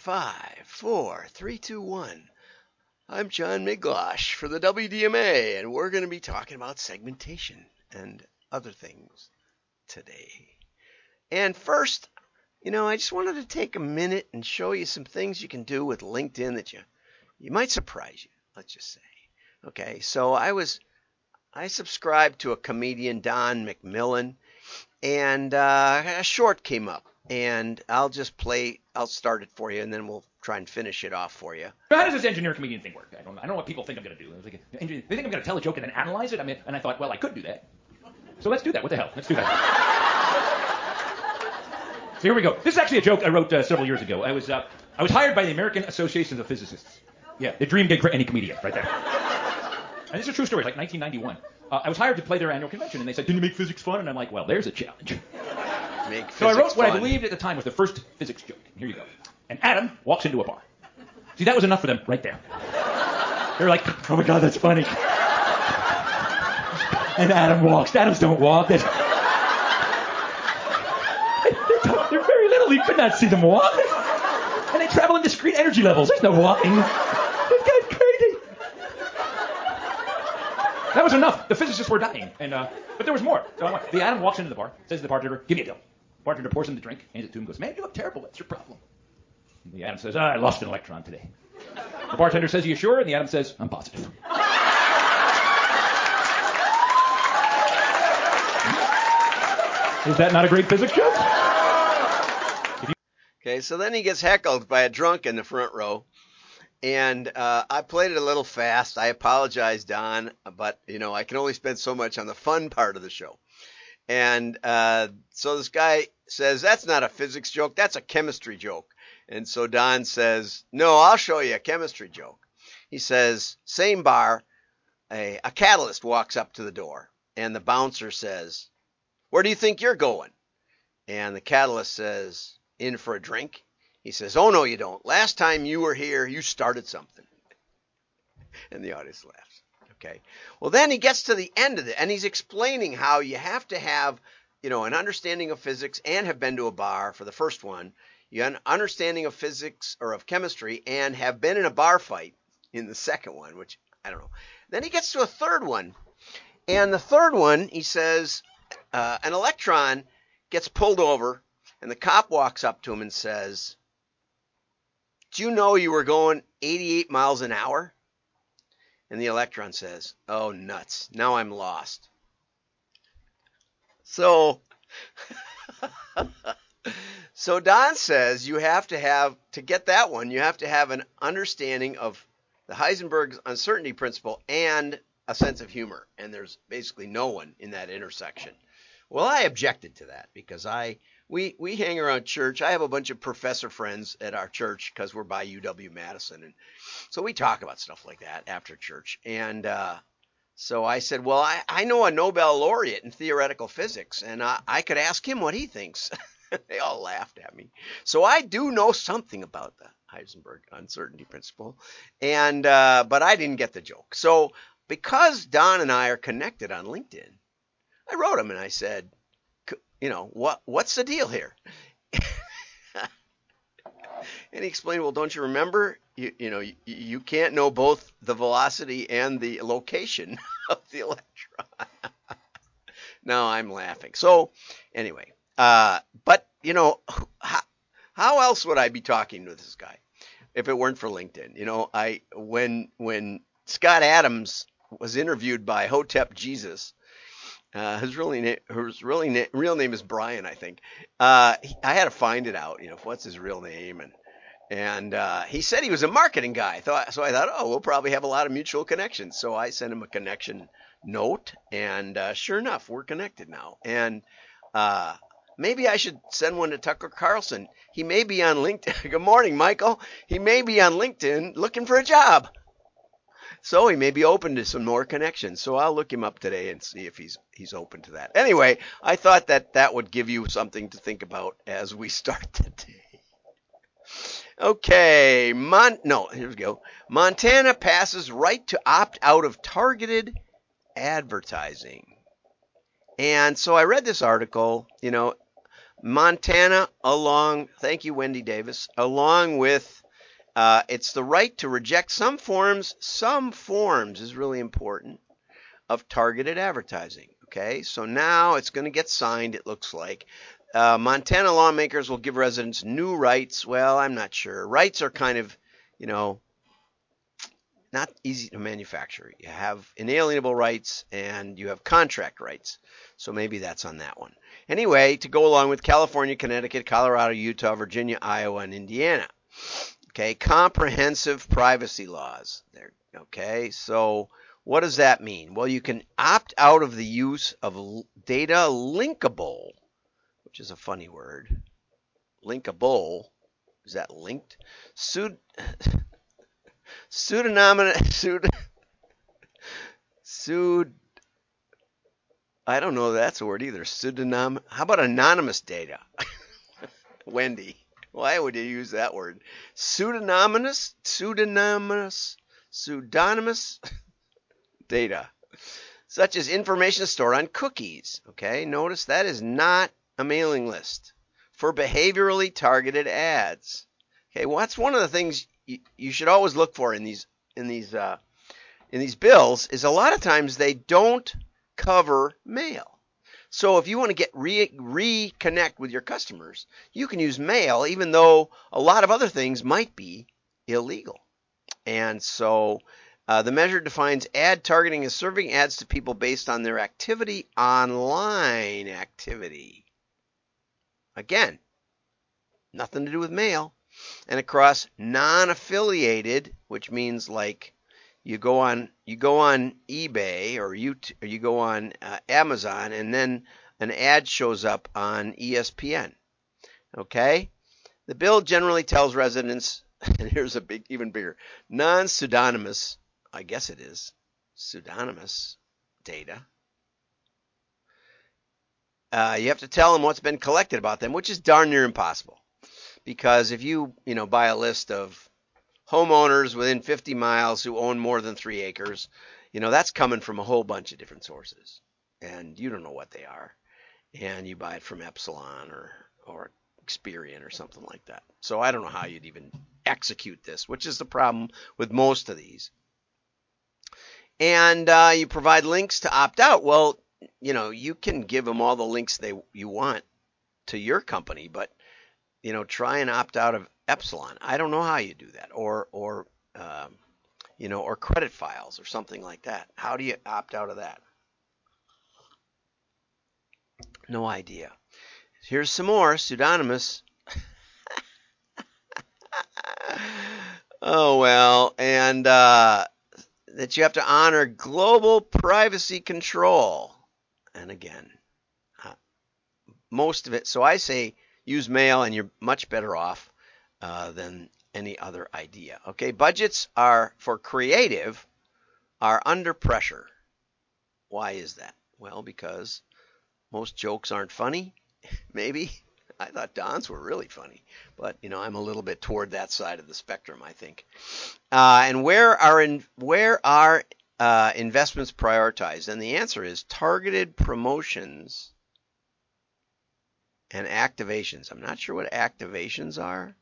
Five, four, three, two, one. I'm John Miglautsch for the WDMA, and we're going to be talking about segmentation and other things today. And first, you know, I just wanted to take a minute and show you some things you can do with LinkedIn that you you might surprise you. Let's just say. Okay, so I was I subscribed to a comedian Don McMillan, and uh, a short came up and I'll just play. I'll start it for you, and then we'll try and finish it off for you. How does this engineer comedian thing work? I don't, I don't know what people think I'm going to do. Like, they think I'm going to tell a joke and then analyze it. I mean, and I thought, well, I could do that. So let's do that. What the hell? Let's do that. so here we go. This is actually a joke I wrote uh, several years ago. I was uh, I was hired by the American Association of Physicists. Yeah, the dream gig for any comedian, right there. And is a true story. Like 1991. Uh, I was hired to play their annual convention, and they said, "Can you make physics fun?" And I'm like, "Well, there's a challenge." Make So I wrote what I believed at the time was the first physics joke. Here you go. And atom walks into a bar. See, that was enough for them right there. They're like, oh my god, that's funny. And atom walks. Atoms don't walk. They, they don't- they're very little. You could not see them walk. And they travel in discrete energy levels. There's no walking. This guy's crazy. That was enough. The physicists were dying, and uh, but there was more. So the atom walks into the bar, says to the bartender, "Give me a bill." Bartender pours him the drink, hands it to him, goes, "Man, you look terrible. What's your problem?" And the atom says, "I lost an electron today." The bartender says, "Are you sure?" And the atom says, "I'm positive." Is that not a great physics joke? Okay, so then he gets heckled by a drunk in the front row. And uh, I played it a little fast. I apologize, Don, but you know I can only spend so much on the fun part of the show. And uh, so this guy says that's not a physics joke, that's a chemistry joke. And so Don says, "No, I'll show you a chemistry joke." He says, "Same bar, a, a catalyst walks up to the door, and the bouncer says, "Where do you think you're going?" And the catalyst says, "In for a drink." He says, "Oh no, you don't. Last time you were here, you started something." And the audience laughs. Okay. Well, then he gets to the end of it, and he's explaining how you have to have, you know, an understanding of physics and have been to a bar for the first one. You have an understanding of physics or of chemistry and have been in a bar fight in the second one, which I don't know. Then he gets to a third one, and the third one, he says, uh, an electron gets pulled over, and the cop walks up to him and says, Do you know you were going 88 miles an hour? And the electron says, Oh, nuts. Now I'm lost. So, so Don says you have to have, to get that one, you have to have an understanding of the Heisenberg's uncertainty principle and a sense of humor. And there's basically no one in that intersection. Well, I objected to that because I we we hang around church. I have a bunch of professor friends at our church because we're by UW Madison, and so we talk about stuff like that after church. And uh, so I said, well, I, I know a Nobel laureate in theoretical physics, and I, I could ask him what he thinks. they all laughed at me. So I do know something about the Heisenberg uncertainty principle, and uh, but I didn't get the joke. So because Don and I are connected on LinkedIn. I wrote him and I said, "C- you know, what what's the deal here? and he explained, well, don't you remember? You you know, you, you can't know both the velocity and the location of the electron. now I'm laughing. So anyway, uh, but you know, how, how else would I be talking to this guy if it weren't for LinkedIn? You know, I when when Scott Adams was interviewed by Hotep Jesus. Uh, his really na- his really na- real name is Brian, I think. Uh, he, I had to find it out. You know, what's his real name? And and uh, he said he was a marketing guy. Thought, so I thought, oh, we'll probably have a lot of mutual connections. So I sent him a connection note, and uh, sure enough, we're connected now. And uh, maybe I should send one to Tucker Carlson. He may be on LinkedIn. Good morning, Michael. He may be on LinkedIn looking for a job. So he may be open to some more connections. So I'll look him up today and see if he's he's open to that. Anyway, I thought that that would give you something to think about as we start the day. Okay, Mon no, here we go. Montana passes right to opt out of targeted advertising. And so I read this article, you know, Montana, along, thank you, Wendy Davis, along with uh, it's the right to reject some forms, some forms is really important of targeted advertising. Okay, so now it's going to get signed, it looks like. Uh, Montana lawmakers will give residents new rights. Well, I'm not sure. Rights are kind of, you know, not easy to manufacture. You have inalienable rights and you have contract rights. So maybe that's on that one. Anyway, to go along with California, Connecticut, Colorado, Utah, Virginia, Iowa, and Indiana. Okay, comprehensive privacy laws. There. Okay, so what does that mean? Well, you can opt out of the use of data linkable, which is a funny word. Linkable. Is that linked? Pseud- pseudonymous. Pseud- pseud- I don't know that's a word either. Pseudonym. How about anonymous data? Wendy. Why would you use that word? Pseudonymous? Pseudonymous? Pseudonymous? data, such as information stored on cookies. Okay, notice that is not a mailing list for behaviorally targeted ads. Okay, well that's one of the things you, you should always look for in these in these uh, in these bills is a lot of times they don't cover mail. So if you want to get re- reconnect with your customers, you can use mail, even though a lot of other things might be illegal. And so uh, the measure defines ad targeting as serving ads to people based on their activity, online activity. Again, nothing to do with mail. And across non-affiliated, which means like you go on you go on eBay or you or you go on uh, Amazon and then an ad shows up on ESPN. Okay? The bill generally tells residents and here's a big even bigger non-pseudonymous I guess it is pseudonymous data. Uh, you have to tell them what's been collected about them, which is darn near impossible. Because if you, you know, buy a list of homeowners within 50 miles who own more than three acres, you know, that's coming from a whole bunch of different sources. And you don't know what they are. And you buy it from Epsilon or, or Experian or something like that. So I don't know how you'd even execute this, which is the problem with most of these and uh, you provide links to opt out. Well, you know, you can give them all the links they you want to your company, but you know, try and opt out of Epsilon. I don't know how you do that, or or um, you know, or credit files or something like that. How do you opt out of that? No idea. Here's some more pseudonymous. oh well, and uh, that you have to honor global privacy control. And again, uh, most of it. So I say use mail, and you're much better off uh, than any other idea. Okay, budgets are for creative are under pressure. Why is that? Well, because most jokes aren't funny, maybe. I thought Don's were really funny, but you know I'm a little bit toward that side of the spectrum, I think. Uh, and where are in, where are uh, investments prioritized? And the answer is targeted promotions and activations. I'm not sure what activations are,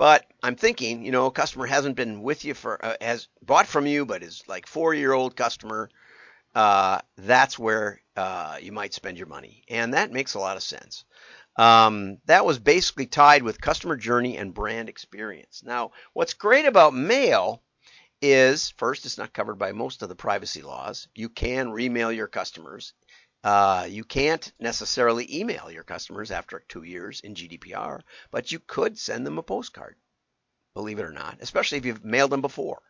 but I'm thinking, you know, a customer hasn't been with you for uh, has bought from you, but is like four year old customer. Uh, that's where uh, you might spend your money, and that makes a lot of sense. Um, that was basically tied with customer journey and brand experience. Now, what's great about mail is first, it's not covered by most of the privacy laws. You can remail your customers. Uh, you can't necessarily email your customers after two years in GDPR, but you could send them a postcard, believe it or not, especially if you've mailed them before.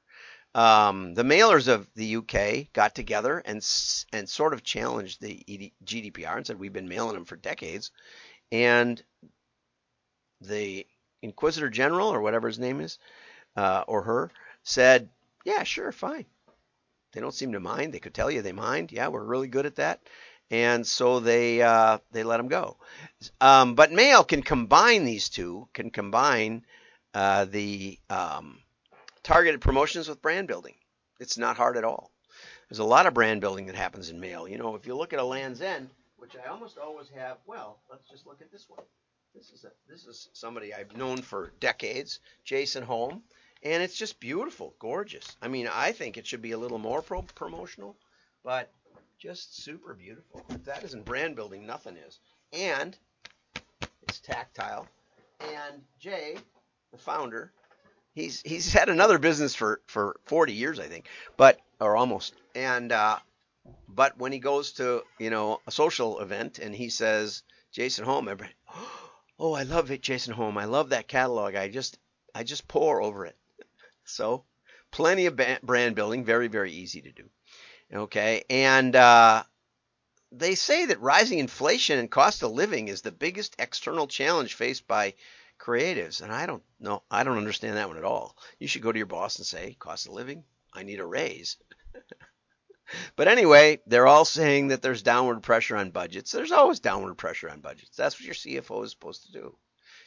Um, the mailers of the UK got together and and sort of challenged the GDPR and said we've been mailing them for decades, and the Inquisitor General, or whatever his name is, uh, or her, said, Yeah, sure, fine. They don't seem to mind. They could tell you they mind. Yeah, we're really good at that. And so they uh, they let them go. Um, but Mail can combine these two, can combine uh, the um, targeted promotions with brand building. It's not hard at all. There's a lot of brand building that happens in Mail. You know, if you look at a Land's End, which I almost always have. Well, let's just look at this one. This is a, this is somebody I've known for decades, Jason Holm, and it's just beautiful, gorgeous. I mean, I think it should be a little more pro- promotional, but just super beautiful. If that isn't brand building, nothing is. And it's tactile. And Jay, the founder, he's he's had another business for for 40 years, I think, but or almost. And uh, but when he goes to you know a social event and he says Jason Holm, everybody, oh, I love it, Jason Holm. I love that catalog. I just I just pore over it. So plenty of brand building, very very easy to do. Okay, and uh, they say that rising inflation and cost of living is the biggest external challenge faced by creatives, and I don't know, I don't understand that one at all. You should go to your boss and say, cost of living, I need a raise. but anyway, they're all saying that there's downward pressure on budgets. There's always downward pressure on budgets. That's what your CFO is supposed to do.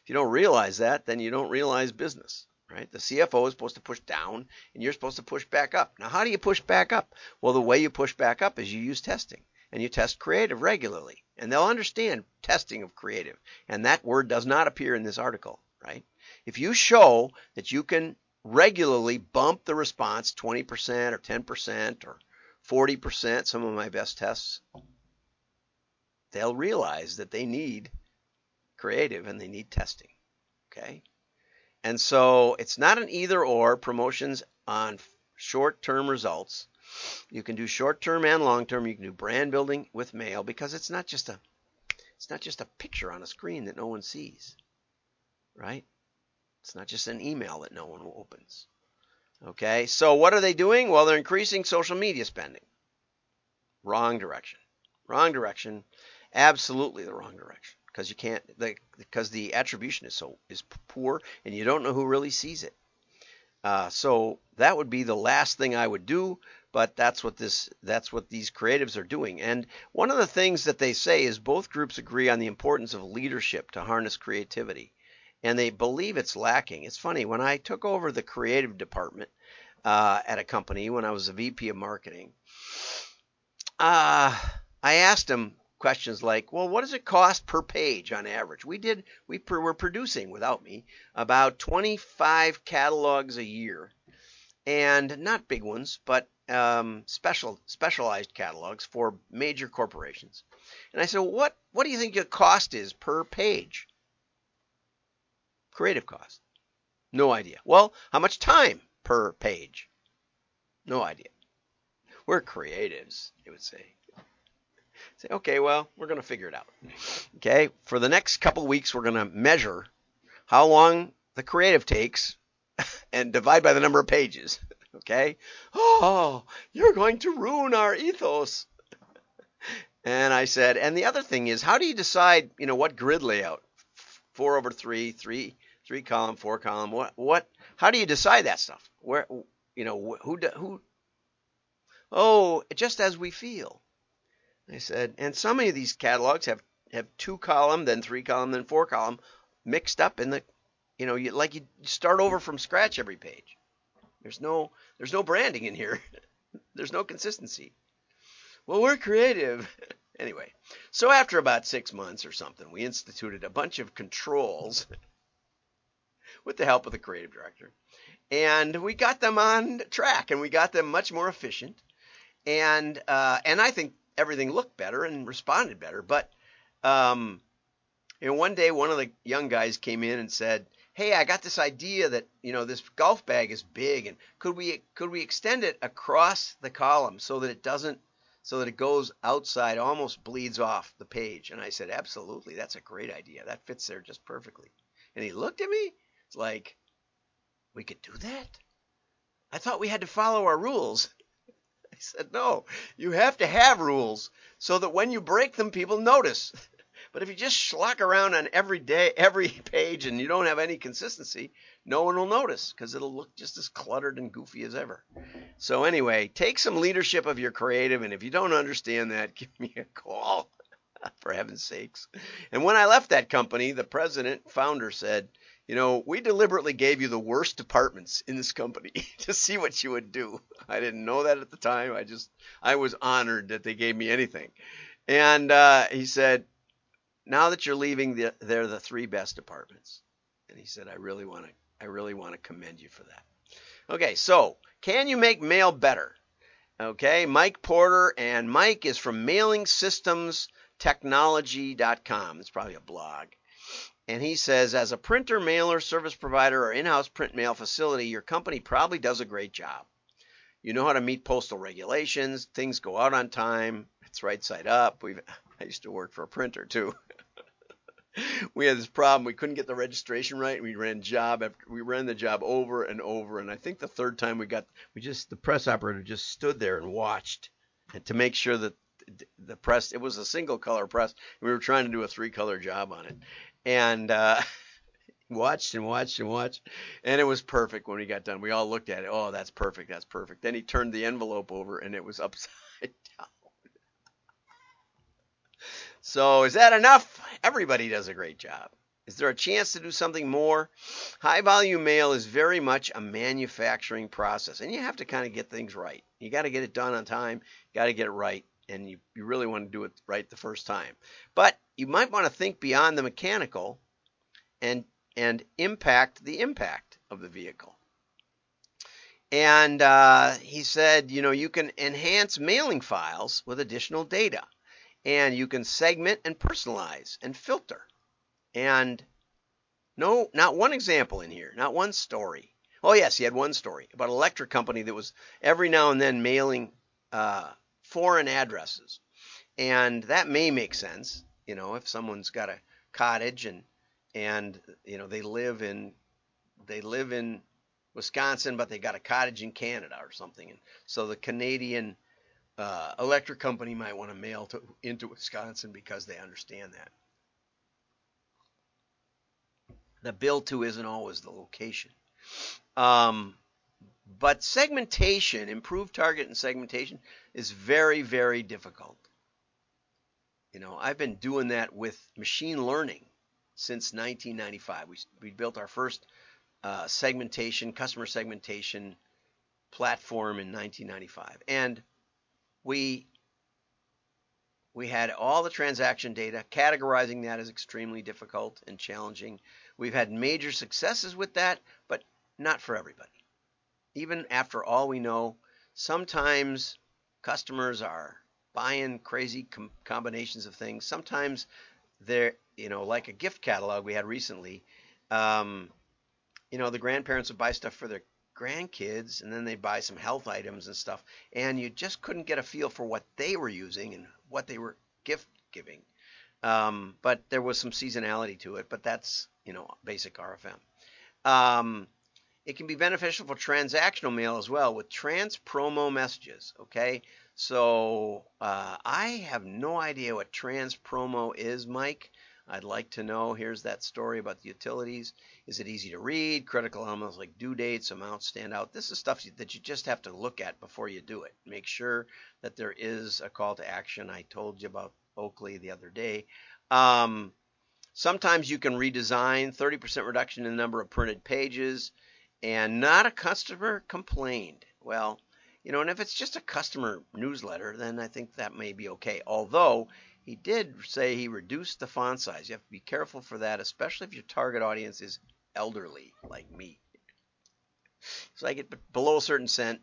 If you don't realize that, then you don't realize business right? The CFO is supposed to push down and you're supposed to push back up. Now, how do you push back up? Well, the way you push back up is you use testing and you test creative regularly. And they'll understand testing of creative. And that word does not appear in this article, right? If you show that you can regularly bump the response 20% or 10% or 40%, some of my best tests, they'll realize that they need creative and they need testing. Okay? And so it's not an either or promotions on short term results. You can do short term and long term. You can do brand building with mail because it's not just a it's not just a picture on a screen that no one sees. Right? It's not just an email that no one opens. Okay? So what are they doing? Well, they're increasing social media spending. Wrong direction. Wrong direction. Absolutely the wrong direction because you can't the, because the attribution is so is poor and you don't know who really sees it. Uh, so that would be the last thing I would do, but that's what this that's what these creatives are doing. And one of the things that they say is both groups agree on the importance of leadership to harness creativity, and they believe it's lacking. It's funny when I took over the creative department uh, at a company when I was a VP of marketing. Uh, I asked them questions like, well, what does it cost per page on average? We did, we were producing without me about 25 catalogs a year, and not big ones, but um, special specialized catalogs for major corporations. And I said, well, what what do you think your cost is per page? Creative cost. No idea. Well, how much time per page? No idea. We're creatives, they would say. Say, okay, well, we're going to figure it out. Okay, for the next couple weeks, we're going to measure how long the creative takes and divide by the number of pages. Okay? Oh, you're going to ruin our ethos. And I said, and the other thing is, how do you decide, you know, what grid layout? Four over three, three, three column, four column. What, what? How do you decide that stuff? Where, you know, who, who? Oh, just as we feel. I said, and some of these catalogs have have two column, then three column, then four column, mixed up in the, you know, you, like you start over from scratch every page. There's no there's no branding in here. there's no consistency. Well, we're creative. anyway, so after about six months or something, we instituted a bunch of controls with the help of the creative director, and we got them on track, and we got them much more efficient. And uh, and I think everything looked better and responded better. But um, you know, one day one of the young guys came in and said, "Hey, I got this idea that you know this golf bag is big, and could we could we extend it across the column so that it doesn't so that it goes outside, almost bleeds off the page?" And I said, "Absolutely, that's a great idea. That fits there just perfectly." And he looked at me. Like, "We could do that." I thought we had to follow our rules. I said, no, you have to have rules so that when you break them, people notice. But if you just schlock around on every day, every page, and you don't have any consistency, no one will notice because it'll look just as cluttered and goofy as ever. So anyway, take some leadership of your creative, and if you don't understand that, give me a call, for heaven's sakes. And when I left that company, the president, founder said, you know, we deliberately gave you the worst departments in this company to see what you would do. I didn't know that at the time. I just, I was honored that they gave me anything. And uh, he said, now that you're leaving, the, they're the three best departments. And he said, I really want to, I really want to commend you for that. Okay, so can you make mail better? Okay, Mike Porter, and Mike is from MailingSystemsTechnology.com. It's probably a blog. And he says, as a printer, mailer, service provider, or in house print mail facility, your company probably does a great job. You know how to meet postal regulations, things go out on time, it's right side up. We've, I used to work for a printer too. we had this problem. We couldn't get the registration right. We ran job after we ran the job over and over. And I think the third time we got, we just the press operator just stood there and watched, and to make sure that the press it was a single color press. We were trying to do a three color job on it, and uh, watched and watched and watched, and it was perfect when we got done. We all looked at it. Oh, that's perfect. That's perfect. Then he turned the envelope over, and it was upside down. So is that enough? Everybody does a great job. Is there a chance to do something more? High volume mail is very much a manufacturing process, and you have to kind of get things right. You got to get it done on time, got to get it right, and you, you really want to do it right the first time. But you might want to think beyond the mechanical and and impact the impact of the vehicle. And uh, he said, you know, you can enhance mailing files with additional data and you can segment and personalize and filter. And no, not one example in here, not one story. Oh yes, he had one story about an electric company that was every now and then mailing uh, foreign addresses, and that may make sense. You know, if someone's got a cottage and and you know they live in they live in Wisconsin, but they got a cottage in Canada or something, and so the Canadian uh, electric company might want to mail to, into Wisconsin because they understand that. The bill to isn't always the location. Um, but segmentation, improved target and segmentation, is very, very difficult. You know, I've been doing that with machine learning since 1995. We, we built our first uh, segmentation, customer segmentation platform in 1995. And we we had all the transaction data. Categorizing that is extremely difficult and challenging. We've had major successes with that, but not for everybody. Even after all we know, sometimes customers are buying crazy com- combinations of things. Sometimes they're, you know, like a gift catalog we had recently. Um, you know, the grandparents would buy stuff for their grandkids and then they'd buy some health items and stuff and you just couldn't get a feel for what they were using and what they were gift giving um, but there was some seasonality to it but that's you know basic rfm um, it can be beneficial for transactional mail as well with trans promo messages okay so uh, i have no idea what trans promo is mike I'd like to know. Here's that story about the utilities. Is it easy to read? Critical elements like due dates, amounts stand out. This is stuff that you just have to look at before you do it. Make sure that there is a call to action. I told you about Oakley the other day. Um, sometimes you can redesign 30% reduction in the number of printed pages, and not a customer complained. Well, you know, and if it's just a customer newsletter, then I think that may be okay. Although he did say he reduced the font size. You have to be careful for that, especially if your target audience is elderly like me. So I get below a certain cent,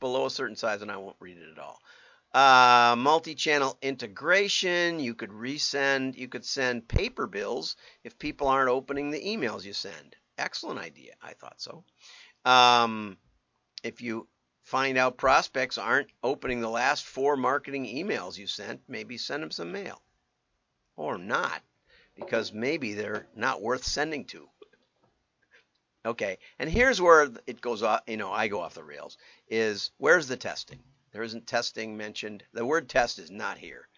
below a certain size, and I won't read it at all. Uh, multi-channel integration. You could resend. You could send paper bills if people aren't opening the emails you send. Excellent idea. I thought so. Um, if you find out prospects aren't opening the last four marketing emails you sent, maybe send them some mail. Or not, because maybe they're not worth sending to. Okay, and here's where it goes off, you know, I go off the rails, is where's the testing? There isn't testing mentioned. The word test is not here.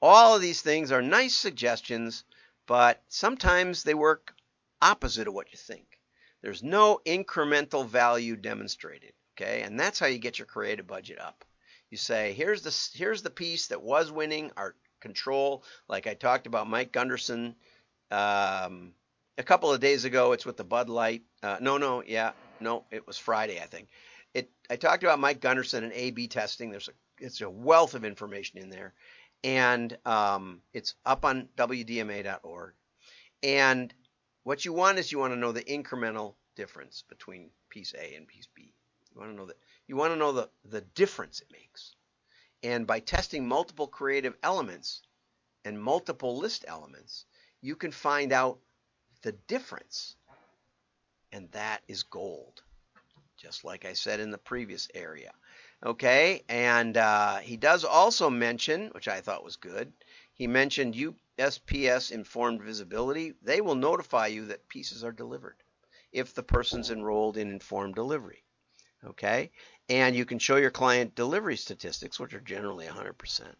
All of these things are nice suggestions, but sometimes they work opposite of what you think. There's no incremental value demonstrated. Okay, and that's how you get your creative budget up. You say, here's the here's the piece that was winning our control, like I talked about Mike Gunderson um, a couple of days ago. It's with the Bud Light. Uh, no, no, yeah, no, it was Friday, I think. It I talked about Mike Gunderson and A/B testing. There's a it's a wealth of information in there, and um, it's up on WDMA.org. And what you want is you want to know the incremental difference between piece A and piece B. You want to know that you want to know the, the difference it makes. And by testing multiple creative elements and multiple list elements, you can find out the difference. And that is gold. Just like I said in the previous area. Okay, and uh, he does also mention, which I thought was good, he mentioned USPS informed visibility. They will notify you that pieces are delivered if the person's enrolled in informed delivery. Okay, and you can show your client delivery statistics, which are generally 100%.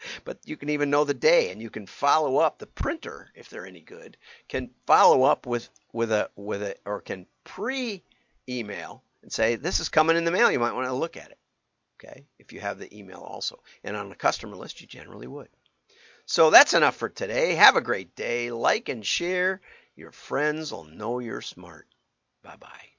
but you can even know the day, and you can follow up. The printer, if they're any good, can follow up with with a with a or can pre-email and say, this is coming in the mail. You might want to look at it. Okay. If you have the email also. And on the customer list, you generally would. So that's enough for today. Have a great day. Like and share. Your friends will know you're smart. Bye bye.